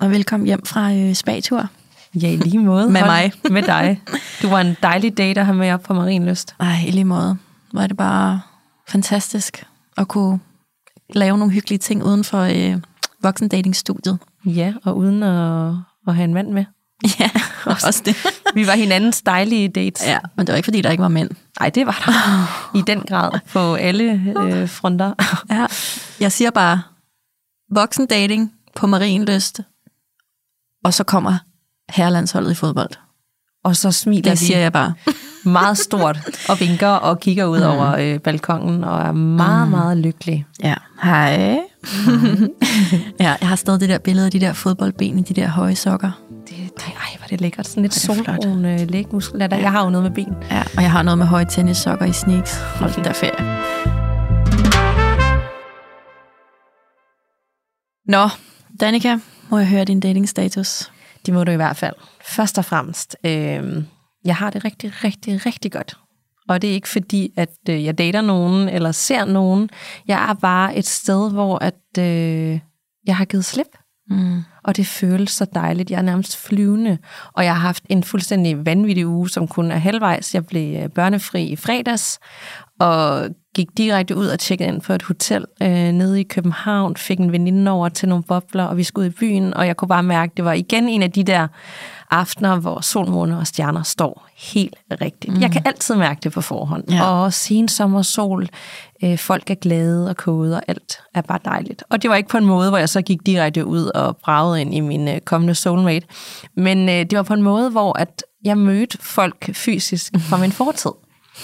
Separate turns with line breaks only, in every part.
Og velkommen hjem fra øh, spatur.
Ja, i lige måde.
Med mig.
Med dig. Du var en dejlig date at have med op på Marienlyst.
Ej, i lige måde. Er det bare fantastisk at kunne lave nogle hyggelige ting uden for øh, voksendatingstudiet.
Ja, og uden at, at have en mand med.
Ja, også det.
Vi var hinandens dejlige dates.
ja, men det var ikke, fordi der ikke var mænd.
Nej, det var der. I den grad. På alle øh, fronter.
Ja. Jeg siger bare, voksendating på Marienlyst, og så kommer herrelandsholdet i fodbold.
Og så smiler
Det
vi
siger jeg bare.
meget stort og vinker og kigger ud over øh, balkongen og er meget, meget lykkelig.
Ja. Hej. ja, jeg har stadig det der billede af de der fodboldben i de der høje sokker.
Det, ej, hvor er det lækkert. Sådan lidt
Hvor er det flot.
solbrun øh, lægmuskler. Der. Jeg har jo noget med ben.
Ja, og jeg har noget med høje tennissokker i sneaks. Hold da ferie. Nå, Danika, må jeg høre din datingstatus?
Det må du i hvert fald. Først og fremmest, øh, jeg har det rigtig, rigtig, rigtig godt. Og det er ikke fordi, at øh, jeg dater nogen eller ser nogen. Jeg er bare et sted, hvor at, øh, jeg har givet slip.
Mm.
Og det føles så dejligt. Jeg er nærmest flyvende. Og jeg har haft en fuldstændig vanvittig uge, som kun er halvvejs. Jeg blev øh, børnefri i fredags, og gik direkte ud og tjekkede ind på et hotel øh, nede i København. Fik en veninde over til nogle bobler, og vi skulle ud i byen. Og jeg kunne bare mærke, at det var igen en af de der aftener, hvor sol, måne og stjerner står helt rigtigt. Mm. Jeg kan altid mærke det på forhånd.
Ja.
Og sen sommer sol, øh, folk er glade og kode, og alt er bare dejligt. Og det var ikke på en måde, hvor jeg så gik direkte ud og bragede ind i min øh, kommende soulmate. Men øh, det var på en måde, hvor at jeg mødte folk fysisk fra min fortid.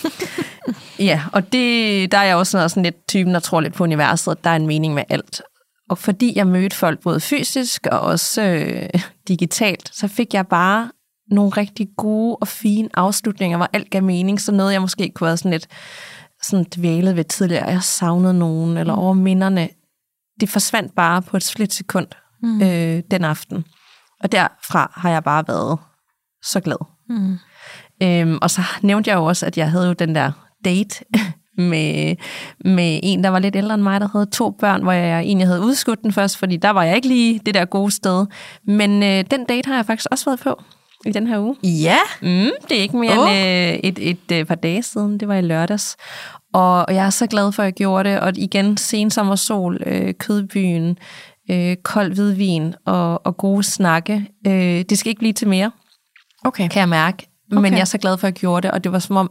ja, og det, der er jeg også sådan, sådan lidt typen, der tror lidt på universet, at der er en mening med alt. Og fordi jeg mødte folk både fysisk og også øh, digitalt, så fik jeg bare nogle rigtig gode og fine afslutninger, hvor alt gav mening. Så noget, jeg måske kunne have sådan lidt sådan dvælet ved tidligere, jeg savnede nogen, eller over minderne, det forsvandt bare på et splitsekund mm. øh, den aften. Og derfra har jeg bare været så glad.
Mm.
Øhm, og så nævnte jeg jo også, at jeg havde jo den der date med, med en, der var lidt ældre end mig, der havde to børn, hvor jeg egentlig havde udskudt den først, fordi der var jeg ikke lige det der gode sted. Men øh, den date har jeg faktisk også været på i den her uge.
Ja.
Mm, det er ikke mere oh. end øh, et, et, et par dage siden. Det var i lørdags. Og, og jeg er så glad for, at jeg gjorde det. Og igen, sensommer sol, øh, kødbyen, øh, kold hvidvin og, og gode snakke. Øh, det skal ikke blive til mere
Okay.
kan jeg mærke. Men jeg er så glad for, at jeg gjorde det, og det var som om,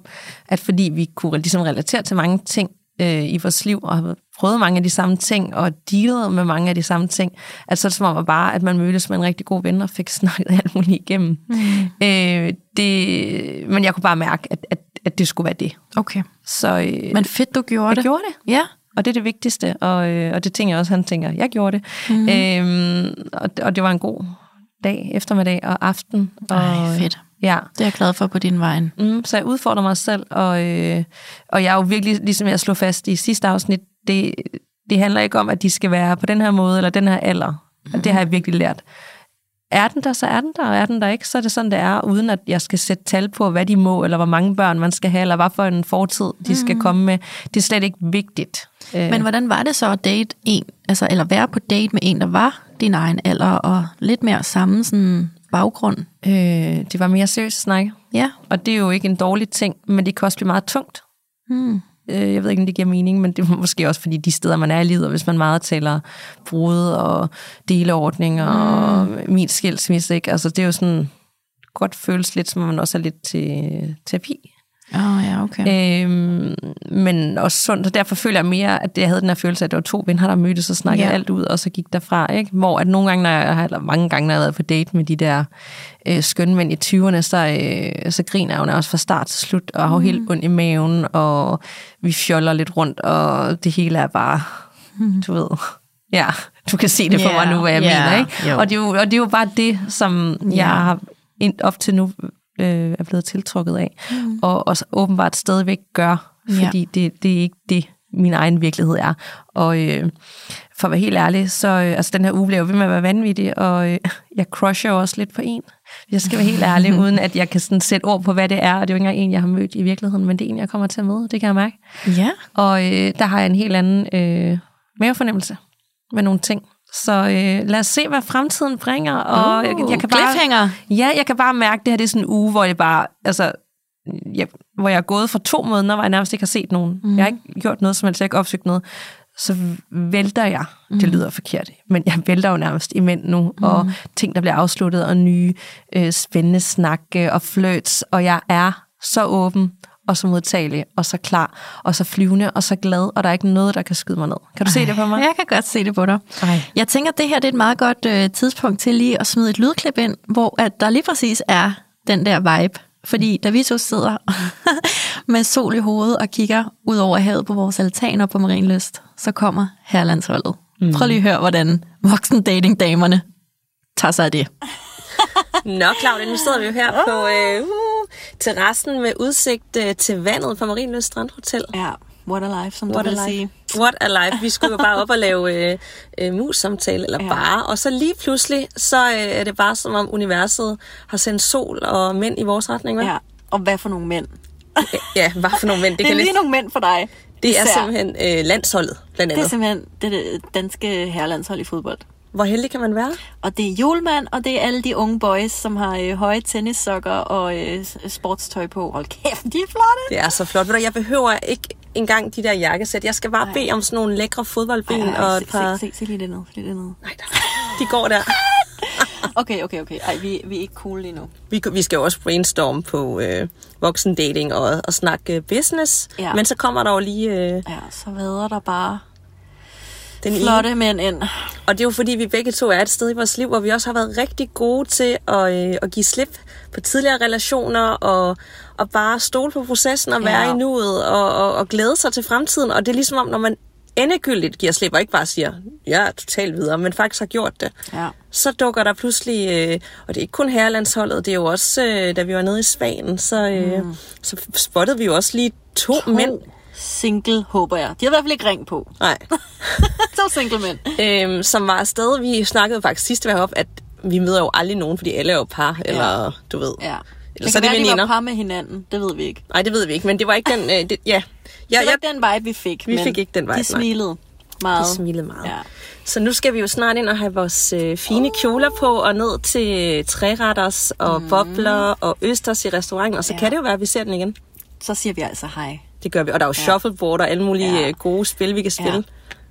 at fordi vi kunne ligesom relatere til mange ting øh, i vores liv, og har prøvet mange af de samme ting, og dealet med mange af de samme ting, at så er det som om at bare, at man mødtes med en rigtig god ven, og fik snakket alt muligt igennem. Mm. Øh, det, men jeg kunne bare mærke, at, at, at det skulle være det.
Okay.
Så øh,
Men fedt, du gjorde
jeg
det.
gjorde det.
Ja.
Og det er det vigtigste, og, øh, og det tænker jeg også, han tænker, jeg gjorde det. Mm. Øhm, og, og det var en god dag, eftermiddag og aften. Og,
Ej, fedt.
Ja,
Det er jeg glad for på din vej.
Mm, så jeg udfordrer mig selv, og, øh, og jeg er jo virkelig, ligesom jeg slog fast i sidste afsnit, det, det handler ikke om, at de skal være på den her måde, eller den her alder. Mm. Og det har jeg virkelig lært. Er den der, så er den der, og er den der ikke, så er det sådan, det er, uden at jeg skal sætte tal på, hvad de må, eller hvor mange børn man skal have, eller hvad for en fortid de skal komme med. Det er slet ikke vigtigt. Øh,
Men hvordan var det så at date en, altså, eller være på date med en, der var din egen alder, og lidt mere samme sådan, baggrund?
øh, det var mere seriøst snak,
Ja.
og det er jo ikke en dårlig ting, men det kan også blive meget tungt.
Hmm.
Øh, Jeg ved ikke, om det giver mening, men det er måske også, fordi de steder, man er i livet, og hvis man meget taler brud og deleordninger mm. og min skilsmisse, ikke? Altså, det er jo sådan, godt føles lidt, som om man også er lidt til terapi.
Oh, ja, okay.
Øhm, men også sundt, og derfor føler jeg mere, at jeg havde den her følelse at det var to venner, der mødtes og snakkede
ja.
alt ud, og så gik derfra. Ikke? Hvor at nogle gange, når jeg, har- eller mange gange, når jeg har været på date med de der øh, skønne mænd i 20'erne, så, øh, så griner jeg jo nærmest fra start til slut, og har mm. helt ondt i maven, og vi fjoller lidt rundt, og det hele er bare, mm. du ved, ja, du kan se det for
Ja,
mig nu, hvad jeg
ja,
mener. Ikke?
jo.
Og, det er jo, og det er jo bare det, som
Ja.
jeg har ind, op til nu øh, er blevet tiltrukket af. Mm. Og, og åbenbart stadigvæk gør,
Ja.
fordi det, det er ikke det, min egen virkelighed er. Og øh, for at være helt ærlig, så øh, altså, den her uge bliver jo ved med at være vanvittig, og øh, jeg crusher jo også lidt på en. Jeg skal være helt ærlig, uden at jeg kan sådan sætte ord på, hvad det er. Og det er jo ikke engang en, jeg har mødt i virkeligheden, men det er en, jeg kommer til at møde. Det kan jeg mærke.
Ja.
Og øh, der har jeg en helt anden øh, mavefornemmelse med nogle ting. Så øh, lad os se, hvad fremtiden bringer. Og
Uh,
jeg, jeg kan bare,
cliffhanger.
Ja, jeg kan bare mærke, at det her det er sådan en uge, hvor det bare, altså, jeg, hvor jeg er gået for to måneder, hvor jeg nærmest ikke har set nogen. Mm. Jeg har ikke gjort noget som helst, jeg har ikke opsøgt noget. Så vælter jeg, det lyder forkert, men jeg vælter jo nærmest i mænd nu, mm. og ting, der bliver afsluttet, og nye øh, spændende snakke og flirts, og jeg er så åben, og så modtagelig, og så klar, og så flyvende, og så glad, og der er ikke noget, der kan skyde mig ned. Kan du se det på mig?
Jeg kan godt se det på dig.
Ej.
Jeg tænker, at det her det er et meget godt øh, tidspunkt til lige at smide et lydklip ind, hvor at der lige præcis er den der vibe. Fordi da vi to sidder med sol i hovedet og kigger ud over havet på vores altaner på Marienlyst, så kommer herlandsholdet. Mm. Prøv lige at høre, hvordan voksen dating damerne tager sig af det.
Nå, Claudia, nu sidder vi jo her på øh, uh, terrassen med udsigt øh, til vandet på Marienløs Strandhotel.
Ja, what a life, som
What a life. What a life. Vi skulle jo bare op og lave øh, øh, mus-samtale, eller
Ja.
bare. Og så lige pludselig, så øh, er det bare som om universet har sendt sol og mænd i vores retning, hva'?
Ja, og hvad for nogle mænd?
ja hvad for nogle mænd? Det,
Det er
kan
lige nogle mænd for dig.
det er
især.
simpelthen øh, landsholdet, blandt
Det er
andet.
simpelthen det, det danske herrelandshold i fodbold.
Hvor heldig kan man være?
Og det er julemand, og det er alle de unge boys, som har øh, høje tennissokker og øh, sportstøj på. Hold kæft, de er flotte.
Det er så flot. Ved du, jeg behøver ikke engang de der jakkesæt. Jeg skal bare
Nej.
bede om sådan nogle lækre fodboldben
Ej, ej,
og
se,
et par...
se, se, se lige det ned. Se lige det ned.
Nej, der. De går der.
Okay, okay, okay. Ej, vi, vi er ikke cool lige nu.
Vi, vi skal jo også brainstorme på øh, voksendating og, og snakke business.
Ja.
Men så kommer der jo lige øh,
Ja, så vader der bare
den
flotte mænd ind.
Og det er jo fordi, vi begge to er et sted i vores liv, hvor vi også har været rigtig gode til at, øh, at give slip på tidligere relationer, og, og bare stole på processen og være
Ja.
i nuet, og, og, og glæde sig til fremtiden. Og det er ligesom om, når man endegyldigt giver slip, og ikke bare siger, ja, totalt videre, men faktisk har gjort det,
Ja.
så dukker der pludselig, øh, og det er ikke kun herrelandsholdet, det er jo også, øh, da vi var nede i Spanien, så, øh, mm. så spottede vi jo også lige to, to mænd.
Single, håber jeg. De har i hvert fald ikke ring på.
Nej.
to single mænd.
øhm, som var afsted. Vi snakkede faktisk sidst, vi var op, at vi møder jo aldrig nogen, fordi alle er jo par, eller du ved.
Ja.
Eller så er
kan
det
være, de var par med hinanden. Det ved vi ikke.
Nej, det ved vi ikke, men det var ikke den... Øh, det, ja,
Ja,
ja,
det var
ja,
ikke den vibe, vi fik.
Vi fik ikke den vibe,
De
nej.
smilede meget.
de smilede meget.
Ja.
Så nu skal vi jo snart ind og have vores øh, fine kjoler på, og ned til træretters og mm. bobler og østers i restauranten, og så
Ja.
ja. kan det jo være, at vi ser den igen.
Så siger vi altså hej.
Det gør vi. Og der er jo ja. shuffleboard og alle mulige
Ja.
ja. gode spil, vi kan spille.
Ja.
Ja.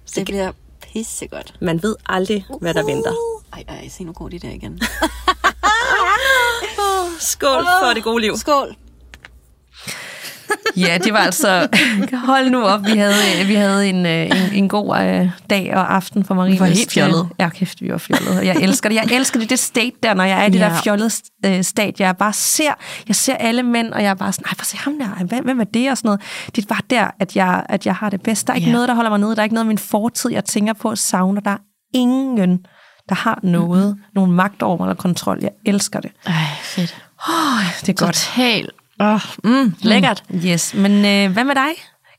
Så
Det bliver pissegodt.
man ved aldrig, hvad der venter.
Ej, ej, se nu går de der igen.
Skål for det gode liv.
Skål.
Ja, det var altså... Hold nu op, vi havde, vi havde en, øh, en, en god øh, dag og aften for Marie.
Vi var helt fjollede.
Ja, kæft, vi var fjollede. Og Jeg elsker det. Jeg elsker det, det state der, når jeg er i det
Ja.
der fjollede øh, state. Jeg bare ser, jeg ser alle mænd, og jeg er bare sådan, nej, for se ham der, hvem, hvem er det? Og sådan noget. Det er bare der, at jeg, at jeg har det bedst. Der er ikke
Ja.
noget, der holder mig nede. Der er ikke noget af min fortid, jeg tænker på og savner. Der er ingen, der har noget, mm-hmm. nogen magt over mig eller kontrol. Jeg elsker det.
Ej, fedt.
Oh, det er godt.
Total. Oh, mm, lækkert.
Mm, yes, men øh, hvad med dig,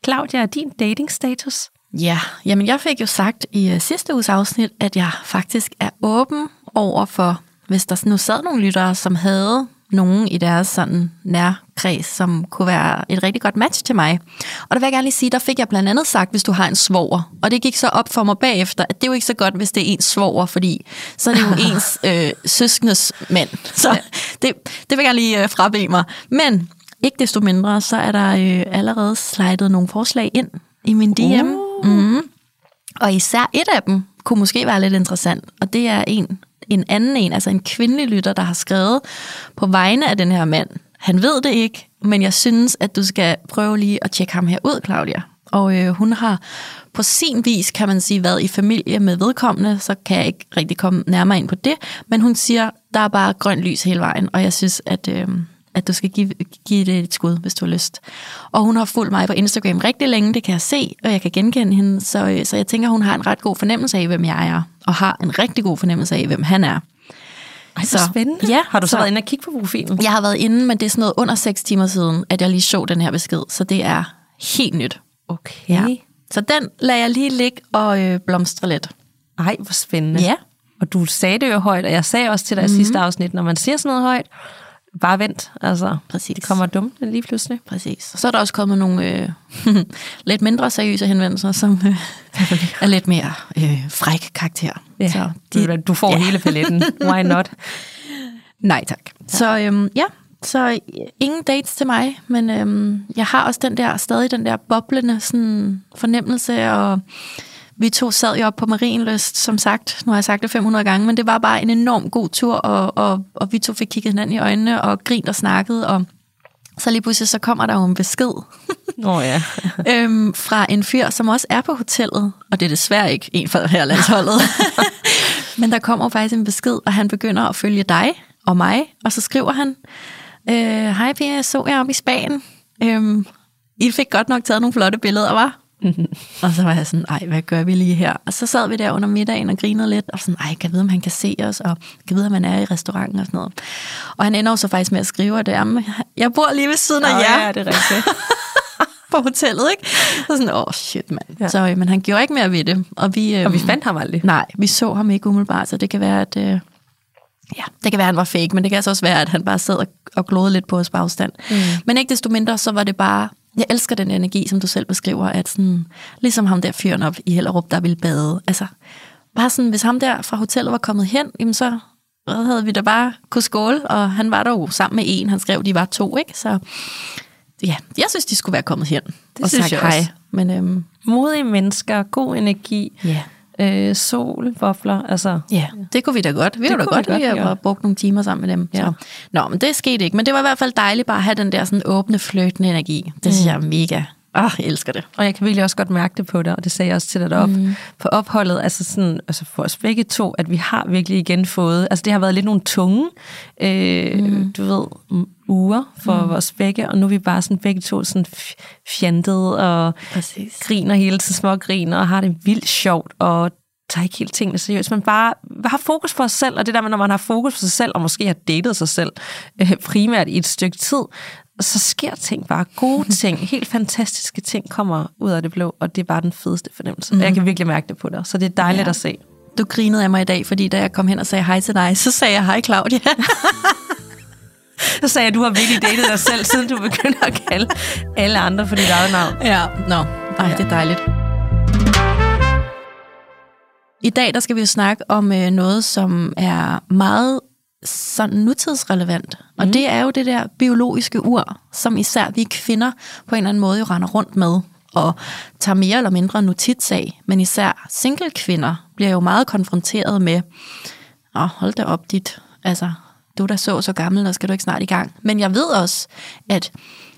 Claudia? Er din datingstatus?
Ja, jamen jeg fik jo sagt i uh, sidste uges afsnit, at jeg faktisk er åben over for, hvis der nu sad nogle lyttere, som havde nogen i deres sådan nærkreds, som kunne være et rigtig godt match til mig. Og der vil jeg gerne lige sige, der fik jeg blandt andet sagt, hvis du har en svoger. Og det gik så op for mig bagefter, at det er jo ikke så godt, hvis det er ens svoger, fordi så er det jo ens øh, søskendes mand. Så det, det vil jeg gerne lige øh, frabede mig. Men ikke desto mindre, så er der øh, allerede slidet nogle forslag ind i min DM. Uh. Mm. Og især et af dem kunne måske være lidt interessant, og det er en, en anden en, altså en kvindelig lytter, der har skrevet på vegne af den her mand. Han ved det ikke, men jeg synes, at du skal prøve lige at tjekke ham her ud, Claudia. Og øh, hun har på sin vis, kan man sige, været i familie med vedkommende, så kan jeg ikke rigtig komme nærmere ind på det. Men hun siger, der er bare grønt lys hele vejen, og jeg synes, at, øh, at du skal give, give det et skud, hvis du har lyst. Og hun har fulgt mig på Instagram rigtig længe, det kan jeg se, og jeg kan genkende hende. Så, øh, så jeg tænker, hun har en ret god fornemmelse af, hvem jeg er, og har en rigtig god fornemmelse af, hvem han er.
Ej, så spændende.
Ja,
har du så,
så
været inde og kigge på profilen?
Jeg har været inde, men det er sådan noget under 6 timer siden, at jeg lige så den her besked, så det er helt nyt.
Okay.
Ja. Så den lader jeg lige ligge og øh, blomstre lidt.
Ej, hvor spændende.
Ja.
Og du sagde det jo højt, og jeg sagde også til dig mm-hmm. i sidste afsnit, når man siger sådan noget højt, bare vent. Altså,
Præcis.
det kommer dumt lige pludselig.
Præcis. Så er der også kommet nogle øh, lidt mindre seriøse henvendelser, som øh, er lidt mere øh, fræk karakter.
Ja.
Så
de, du får
ja.
hele paletten. Why not?
Nej tak. Så øhm, ja, så øh, ingen dates til mig, men øhm, jeg har også den der, stadig den der boblende sådan, fornemmelse, og vi to sad jo op på Marienlyst, som sagt, nu har jeg sagt det 500 gange, men det var bare en enorm god tur, og, og, og vi to fik kigget hinanden i øjnene, og grint og snakket, og så lige pludselig så kommer der jo en besked
Nå ja.
øhm, fra en fyr, som også er på hotellet, og det er desværre ikke en fra herlandsholdet. Men der kommer faktisk en besked, og han begynder at følge dig og mig, og så skriver han, øh, Hej Pia, jeg så jer oppe i Spanien. Øhm, I fik godt nok taget nogle flotte billeder, var? Og så var jeg sådan, ej, hvad gør vi lige her? Og så sad vi der under middagen og grinede lidt, og sådan, ej, kan vide, om han kan se os, og kan vide, om han er i restauranten og sådan noget. Og han ender jo så faktisk med at skrive, at det er, jeg bor lige ved siden af
Nå,
jer
ja, det er rigtigt.
på hotellet, ikke? Så sådan, åh, oh, shit, mand.
Ja.
Så, øh, men han gjorde ikke mere ved det. Og vi, øh,
Og vi fandt ham aldrig.
Nej, vi så ham ikke umiddelbart, så det kan være, at... Øh, ja, det kan være, at han var fake, men det kan altså også være, at han bare sad og, og glodede lidt på os på afstand. Mm. Men ikke desto mindre, så var det bare... Jeg elsker den energi, som du selv beskriver, at sådan, ligesom ham der fyren op i Hellerup, der ville bade. Altså, bare sådan, hvis ham der fra hotellet var kommet hen, jamen så hvad havde vi da bare kunne skåle, og han var der jo sammen med en, han skrev, de var to, ikke? Så ja, jeg synes, de skulle være kommet hen
Det
og
synes
sagt
jeg
hej.
også.
Men øhm,
Modige mennesker, god energi,
ja,
øh, sol, bobler, altså...
ja, det kunne vi da godt. Vi
Det
har da
kunne vi
godt,
godt gøre.
have brugt nogle timer sammen med dem.
Ja.
Så. Nå, men det skete ikke. Men det var i hvert fald dejligt bare at have den der sådan åbne, fløtende energi. Det synes jeg er mega. Åh, jeg elsker det.
Og jeg kan virkelig også godt mærke det på dig, og det sagde jeg også til dig deroppe. Mm. På opholdet, altså, sådan, altså for os begge to, at vi har virkelig igen fået, altså det har været lidt nogle tunge, øh, mm. du ved, uger for mm. vores begge, og nu er vi bare sådan begge to sådan f- fjantet og
Præcis.
griner hele tiden, små griner, og har det vildt sjovt, og tager ikke helt tingene seriøst, men bare har fokus på sig selv, og det der med, når man har fokus på sig selv, og måske har datet sig selv øh, primært i et stykke tid, så sker ting bare, gode ting, helt fantastiske ting kommer ud af det blå, og det er bare den fedeste fornemmelse. Mm. Jeg kan virkelig mærke det på dig, så det er dejligt ja. At se.
Du grinede af mig i dag, fordi da jeg kom hen og sagde hej til dig, så sagde jeg hej Claudia.
Så sagde jeg, du har virkelig datet dig selv, siden du begyndte at kalde alle andre for dit eget navn.
ja, nå, ej,
Ja.
det er dejligt. I dag der skal vi jo snakke om øh, noget, som er meget sådan nutidsrelevant. Og det er jo det der biologiske ur, som især vi kvinder på en eller anden måde jo render rundt med og tager mere eller mindre notits af. Men især single kvinder bliver jo meget konfronteret med, Åh, hold da op dit, altså, du er da så så gammel, og skal du ikke snart i gang. Men jeg ved også, at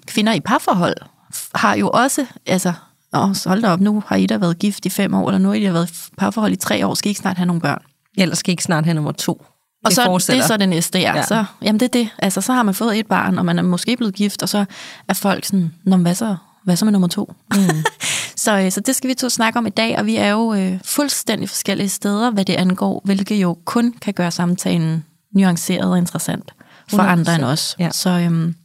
kvinder i parforhold har jo også, altså, så hold da op, nu har I da været gift i fem år, eller nu har I da været parforhold i tre år, skal I ikke snart have nogle børn?
Ellers skal I ikke snart have nummer to.
Og så, det er så det næste, ja.
Ja.
Så, jamen det er det. Altså, så har man fået et barn, og man er måske blevet gift, og så er folk sådan, Nå, hvad så, hvad så med nummer to? Mm. så, øh, så det skal vi to snakke om i dag, og vi er jo øh, fuldstændig forskellige steder, hvad det angår, hvilket jo kun kan gøre samtalen nuanceret og interessant for
100%,
andre end os.
ja.
Så øhm,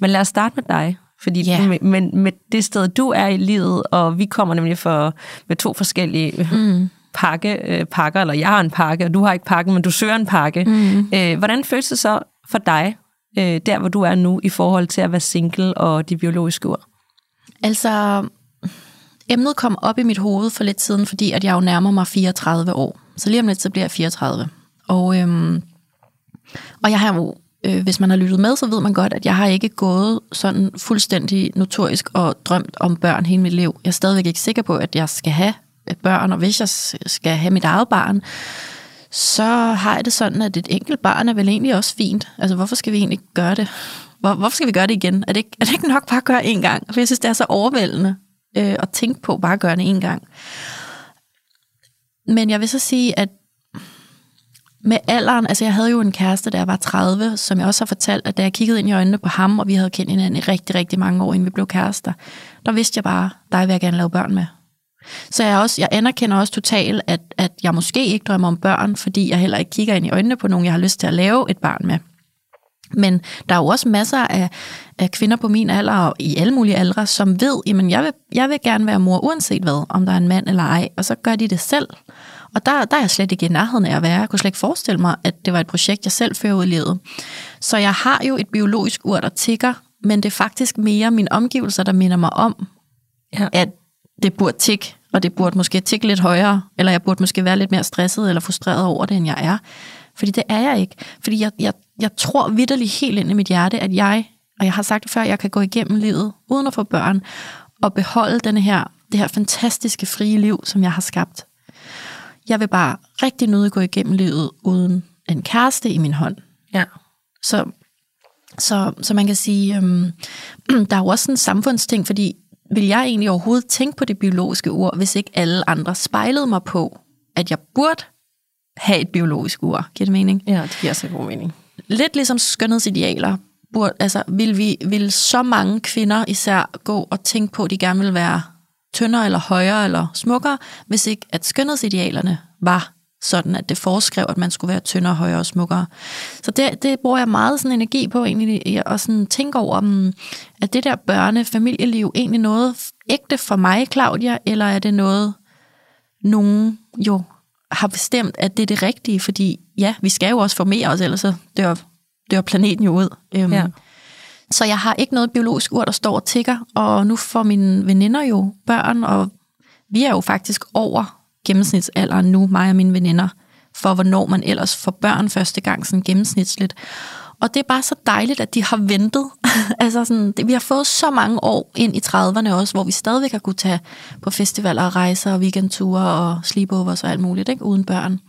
Men lad os starte med dig. Fordi
Ja.
med, med, med det sted, du er i livet, og vi kommer nemlig for, med to forskellige mm. Pakke, øh, pakker, eller jeg har en pakke, og du har ikke pakken, men du søger en pakke. Mm. Øh, hvordan føles det så for dig, øh, der hvor du er nu, i forhold til at være single og de biologiske ur?
altså, emnet kom op i mit hoved for lidt siden, fordi at jeg jo nærmer mig 34 år. Så lige om lidt, så bliver jeg 34. Og, øhm, og jeg har jo, øh, hvis man har lyttet med, så ved man godt, at jeg har ikke gået sådan fuldstændig notorisk og drømt om børn hele mit liv. Jeg er stadigvæk ikke sikker på, at jeg skal have børn, og hvis jeg skal have mit eget barn, så har jeg det sådan, at et enkelt barn er vel egentlig også fint. Altså, hvorfor skal vi egentlig gøre det? Hvor, hvorfor skal vi gøre det igen? Er det, ikke, er det ikke nok bare at gøre det en gang? For jeg synes, det er så overvældende øh, at tænke på bare at gøre det en gang. Men jeg vil så sige, at med alderen, altså jeg havde jo en kæreste, da jeg var 30, som jeg også har fortalt, at da jeg kiggede ind i øjnene på ham, og vi havde kendt hinanden i rigtig, rigtig mange år, inden vi blev kærester, der vidste jeg bare, dig vil jeg gerne lave børn med. Så jeg, også, jeg anerkender også totalt, at, at jeg måske ikke drømmer om børn, fordi jeg heller ikke kigger ind i øjnene på nogen, jeg har lyst til at lave et barn med. Men der er jo også masser af, af kvinder på min alder og i alle mulige aldre, som ved, at jeg vil, jeg vil gerne være mor uanset hvad, om der er en mand eller ej, og så gør de det selv. Og der, der er jeg slet ikke i nærheden af at være. Jeg kunne slet ikke forestille mig, at det var et projekt, jeg selv fører ud i livet. Så jeg har jo et biologisk ur, der tigger, men det er faktisk mere mine omgivelser, der minder mig om, ja. at det burde tikke, og det burde måske tikke lidt højere, eller jeg burde måske være lidt mere stresset eller frustreret over det, end jeg er. Fordi det er jeg ikke. Fordi jeg, jeg, jeg tror vidderligt helt ind i mit hjerte, at jeg, og jeg har sagt det før, jeg kan gå igennem livet uden at få børn, og beholde denne her, det her fantastiske frie liv, som jeg har skabt. Jeg vil bare rigtig nødig gå igennem livet uden en kæreste i min hånd.
Ja.
Så, så, så man kan sige, øhm, der er jo også en samfundsting, fordi vil jeg egentlig overhovedet tænke på det biologiske ur, hvis ikke alle andre spejlede mig på, at jeg burde have et biologisk ur. Giver det mening?
Ja, det giver så god mening.
Lidt ligesom skønhedsidealer. Burde, altså, vil, vi, vil så mange kvinder især gå og tænke på, at de gerne vil være tyndere eller højere eller smukkere, hvis ikke at skønhedsidealerne var sådan, at det foreskrev, at man skulle være tyndere, højere og smukkere. Så det, det bruger jeg meget sådan energi på egentlig, og sådan tænke over, at det der børne-familieliv egentlig noget ægte for mig, Claudia, eller er det noget, nogen jo har bestemt, at det er det rigtige, fordi ja, vi skal jo også formere os, ellers så dør, dør planeten jo ud. Øhm, ja. Så jeg har ikke noget biologisk ur, der står og tigger, og nu får mine veninder jo børn, og vi er jo faktisk over gennemsnitsalderen nu, mig og mine veninder, for hvornår man ellers får børn første gang sådan gennemsnitsligt. Og det er bare så dejligt, at de har ventet. altså sådan, det, vi har fået så mange år ind i 30'erne også, hvor vi stadigvæk har kunne tage på festivaler og rejser og weekendture og sleepovers og alt muligt, ikke? uden børn.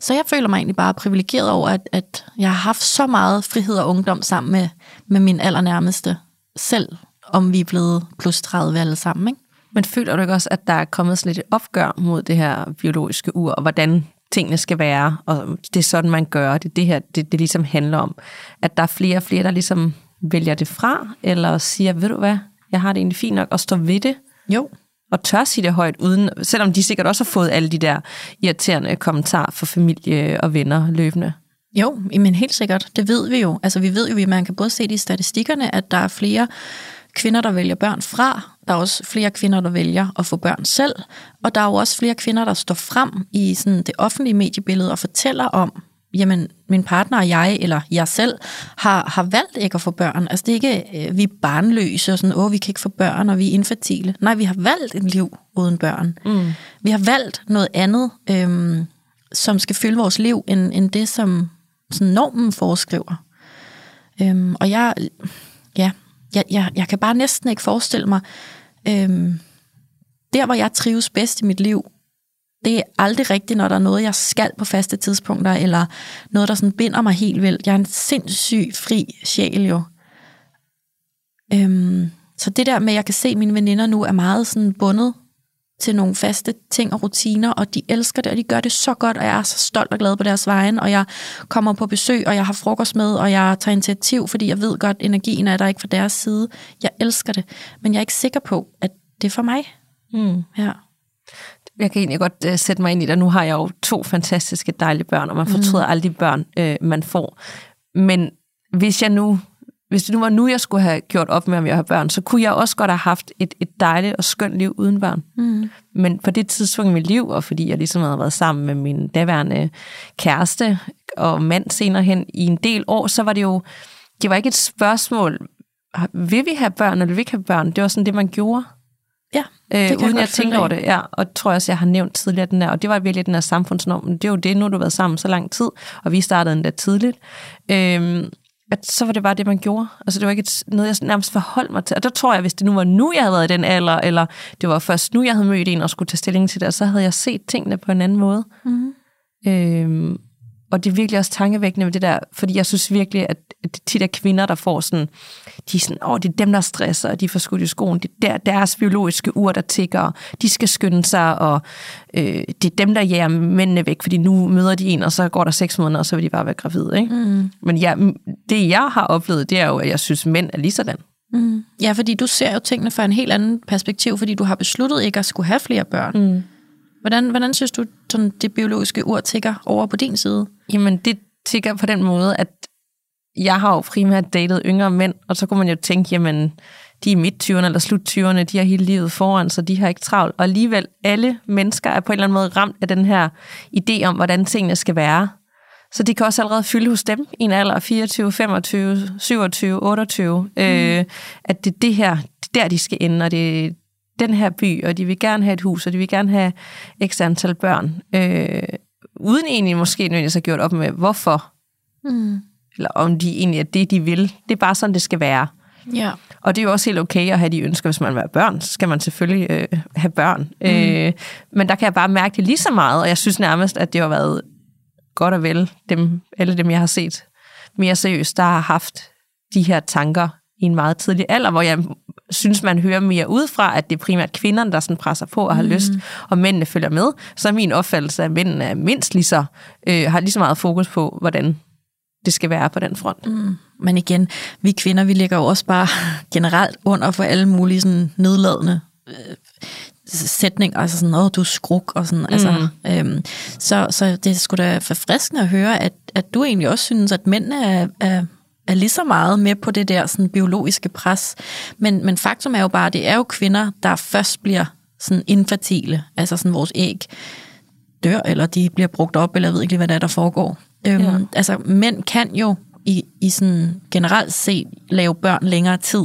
Så jeg føler mig egentlig bare privilegeret over, at, at jeg har haft så meget frihed og ungdom sammen med, med min allernærmeste selv, om vi er blevet plus 30 alle sammen. Ikke?
Men føler du ikke også, at der er kommet sådan lidt et opgør mod det her biologiske ur, og hvordan tingene skal være, og det er sådan, man gør det. Det her, det, det ligesom handler om, at der er flere og flere, der ligesom vælger det fra, eller siger, ved du hvad, jeg har det egentlig fint nok, og står ved det.
Jo.
Og tør sige det højt, uden, selvom de sikkert også har fået alle de der irriterende kommentarer fra familie og venner løbende.
Jo, men helt sikkert. Det ved vi jo. Altså vi ved jo, at man kan både se det i statistikkerne, at der er flere kvinder, der vælger børn fra. Der er også flere kvinder, der vælger at få børn selv. Og der er jo også flere kvinder, der står frem i sådan det offentlige mediebillede og fortæller om, jamen min partner og jeg, eller jeg selv, har, har valgt ikke at få børn. Altså det er ikke, øh, vi er barnløse og sådan, åh, vi kan ikke få børn, og vi er infertile. Nej, vi har valgt et liv uden børn. Mm. Vi har valgt noget andet, øhm, som skal fylde vores liv, end, end det, som sådan normen foreskriver. Øhm, og jeg, ja, jeg, jeg, jeg kan bare næsten ikke forestille mig, øhm, der hvor jeg trives bedst i mit liv, det er aldrig rigtigt, når der er noget, jeg skal på faste tidspunkter, eller noget, der sådan binder mig helt vildt. Jeg er en sindssyg fri sjæl jo. Øhm, så det der med, at jeg kan se, at mine veninder nu er meget sådan bundet til nogle faste ting og rutiner, og de elsker det, og de gør det så godt, og jeg er så stolt og glad på deres vejen, og jeg kommer på besøg, og jeg har frokost med, og jeg tager initiativ, fordi jeg ved godt, energien er der ikke fra deres side. Jeg elsker det, men jeg er ikke sikker på, at det er for mig.
Mm. Ja. Jeg kan egentlig godt uh, sætte mig ind i det. Nu har jeg jo to fantastiske, dejlige børn, og man fortryder mm. alle de børn, uh, man får. Men hvis jeg nu hvis det nu var nu, jeg skulle have gjort op med, om jeg har børn, så kunne jeg også godt have haft et, et dejligt og skønt liv uden børn. Mm. Men på det tidspunkt i mit liv, og fordi jeg ligesom havde været sammen med min daværende kæreste og mand senere hen i en del år, så var det jo, det var ikke et spørgsmål, vil vi have børn, eller vil vi ikke have børn? Det var sådan det, man gjorde.
Ja,
det øh, uden jeg, jeg tænkte over det. Ja, og tror også, jeg har nævnt tidligere den der, og det var virkelig den her samfundsnorm. Det er jo det, nu du har været sammen så lang tid, og vi startede endda tidligt. Øhm, at så var det bare det, man gjorde. Altså det var ikke et, noget, jeg nærmest forholdt mig til. Og der tror jeg, hvis det nu var nu, jeg havde været i den alder, eller det var først nu, jeg havde mødt en og skulle tage stilling til det, så havde jeg set tingene på en anden måde. Mm. Øhm, og det er virkelig også tankevækkende med det der, fordi jeg synes virkelig, at det tit er kvinder, der får sådan, de er sådan, åh, det er dem, der stresser, og de får skudt i skoen, det er der, deres biologiske ur, der tigger, de skal skynde sig, og øh, det er dem, der jager mændene væk, fordi nu møder de en, og så går der seks måneder, og så vil de bare være gravide, ikke? Mm. Men ja, det, jeg har oplevet, det er jo, at jeg synes, mænd er lige sådan.
Mm. Ja, fordi du ser jo tingene fra en helt anden perspektiv, fordi du har besluttet ikke at skulle have flere børn. Mm. Hvordan, hvordan synes du, sådan det biologiske ur tigger over på din side?
Jamen, det tigger på den måde, at jeg har jo primært datet yngre mænd, og så kunne man jo tænke, jamen, de er midt 20'erne eller slut 20'erne, de har hele livet foran, så de har ikke travlt. Og alligevel, alle mennesker er på en eller anden måde ramt af den her idé om, hvordan tingene skal være. Så det kan også allerede fylde hos dem i en alder af 24, 25, 27, 28, mm. øh, at det er det her, det er der, de skal ende, og det den her by, og de vil gerne have et hus, og de vil gerne have x antal børn. Øh, uden egentlig måske nødvendigvis have gjort op med, hvorfor. Mm. Eller om de egentlig er det, de vil. Det er bare sådan, det skal være.
Ja.
Og det er jo også helt okay at have de ønsker, hvis man vil have børn. Så skal man selvfølgelig øh, have børn. Mm. Øh, men der kan jeg bare mærke det lige så meget, og jeg synes nærmest, at det har været godt og vel, dem, alle dem, jeg har set mere seriøst, der har haft de her tanker i en meget tidlig alder, hvor jeg synes, man hører mere udefra, at det er primært kvinderne, der sådan presser på og har mm. lyst, og mændene følger med. Så er min opfattelse, at mændene er mindst lige så, øh, har lige så meget fokus på, hvordan det skal være på den front.
Mm. Men igen, vi kvinder, vi ligger jo også bare generelt under for alle mulige sådan nedladende øh, sætning, altså sådan, åh, du er skruk, og sådan, altså, mm. altså, øhm, så, så det skulle da forfriskende at høre, at, at du egentlig også synes, at mændene er, er, er lige så meget med på det der sådan, biologiske pres. Men, men faktum er jo bare, at det er jo kvinder, der først bliver sådan infertile, altså sådan vores æg dør, eller de bliver brugt op, eller jeg ved ikke lige, hvad der er, der foregår. Øhm, ja. Altså, mænd kan jo i, i sådan generelt set lave børn længere tid.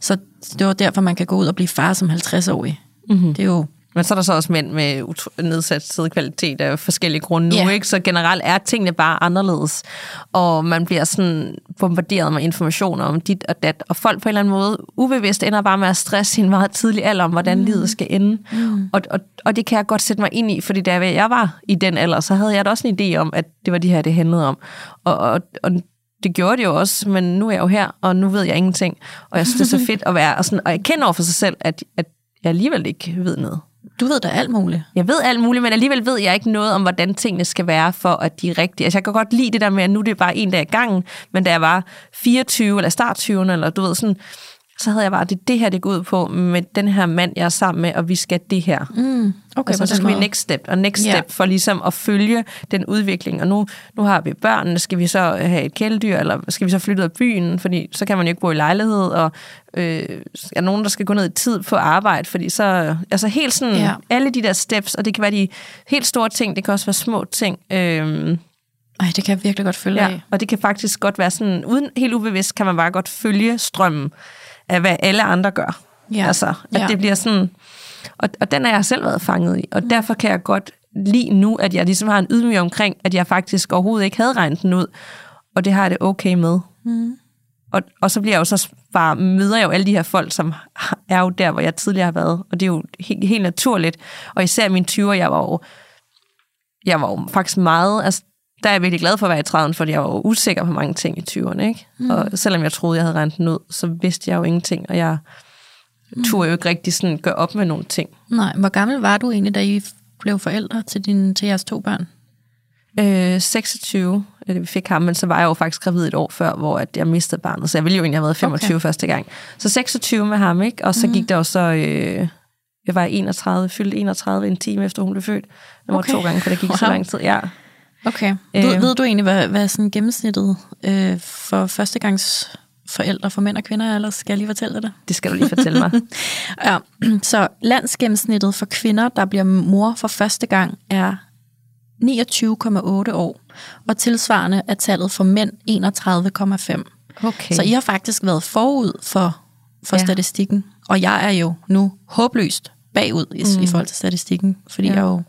Så det var derfor, man kan gå ud og blive far som 50-årig. Mm-hmm. Det er jo
men så er der så også mænd med nedsat sædkvalitet af forskellige grunde nu, yeah. ikke? Så generelt er tingene bare anderledes. Og man bliver sådan bombarderet med informationer om dit og dat. Og folk på en eller anden måde ubevidst ender bare med at stresse en meget tidlig alder om, hvordan mm. livet skal ende. Mm. Og, og, og det kan jeg godt sætte mig ind i, fordi da jeg var i den alder, så havde jeg da også en idé om, at det var de her, det handlede om. Og, og, og det gjorde det jo også, men nu er jeg jo her, og nu ved jeg ingenting. Og jeg synes, det er så fedt at være, og, sådan, og jeg kender over for sig selv, at, at jeg alligevel ikke ved noget.
Du ved da alt muligt.
Jeg ved alt muligt, men alligevel ved jeg ikke noget om, hvordan tingene skal være, for at de er rigtige. Altså, jeg kan godt lide det der med, at nu det er bare en dag i gangen, men da jeg var 24 eller start 20'erne, eller du ved sådan, så havde jeg bare, det det her, det går ud på med den her mand, jeg er sammen med, og vi skal det her.
Mm, okay,
og så, skal vi next step, og next step yeah. for ligesom at følge den udvikling. Og nu, nu har vi børnene, skal vi så have et kæledyr, eller skal vi så flytte ud af byen, fordi så kan man jo ikke bo i lejlighed, og øh, er nogen, der skal gå ned i tid på arbejde, fordi så, altså helt sådan, yeah. alle de der steps, og det kan være de helt store ting, det kan også være små ting, øh,
ej, det kan jeg virkelig godt følge ja, af.
Og det kan faktisk godt være sådan, uden helt ubevidst, kan man bare godt følge strømmen af, hvad alle andre gør. Ja. Altså, at ja. det bliver sådan... Og, og den har jeg selv været fanget i, og mm. derfor kan jeg godt lige nu, at jeg ligesom har en ydmyg omkring, at jeg faktisk overhovedet ikke havde regnet den ud, og det har jeg det okay med. Mm. Og, og så bliver jeg jo så bare, møder jeg jo alle de her folk, som er jo der, hvor jeg tidligere har været, og det er jo helt, helt naturligt. Og især i mine 20'er, jeg var jo, jeg var jo faktisk meget, altså der er jeg virkelig glad for at være i 30'erne, fordi jeg var usikker på mange ting i 20'erne. Ikke? Mm. Og selvom jeg troede, jeg havde regnet den ud, så vidste jeg jo ingenting, og jeg mm. turde jo ikke rigtig sådan gøre op med nogle ting.
Nej, hvor gammel var du egentlig, da I blev forældre til, din, til jeres to børn?
Øh, 26, da vi fik ham, men så var jeg jo faktisk gravid et år før, hvor at jeg mistede barnet, så jeg ville jo egentlig have været 25 okay. første gang. Så 26 med ham, ikke? Og så mm. gik der jo så... Øh, jeg var 31, fyldte 31 en time efter hun blev født. Det var okay. to gange, for det gik wow. så lang tid. Ja.
Okay. Ved, øh, ved du egentlig, hvad, hvad sådan gennemsnittet øh, for førstegangs forældre for mænd og kvinder er, eller skal jeg lige fortælle dig det?
Det skal du lige fortælle mig.
ja, så landsgennemsnittet for kvinder, der bliver mor for første gang, er 29,8 år, og tilsvarende er tallet for mænd 31,5.
Okay.
Så I har faktisk været forud for, for ja. statistikken, og jeg er jo nu håbløst bagud i, mm. i forhold til statistikken, fordi ja. jeg jo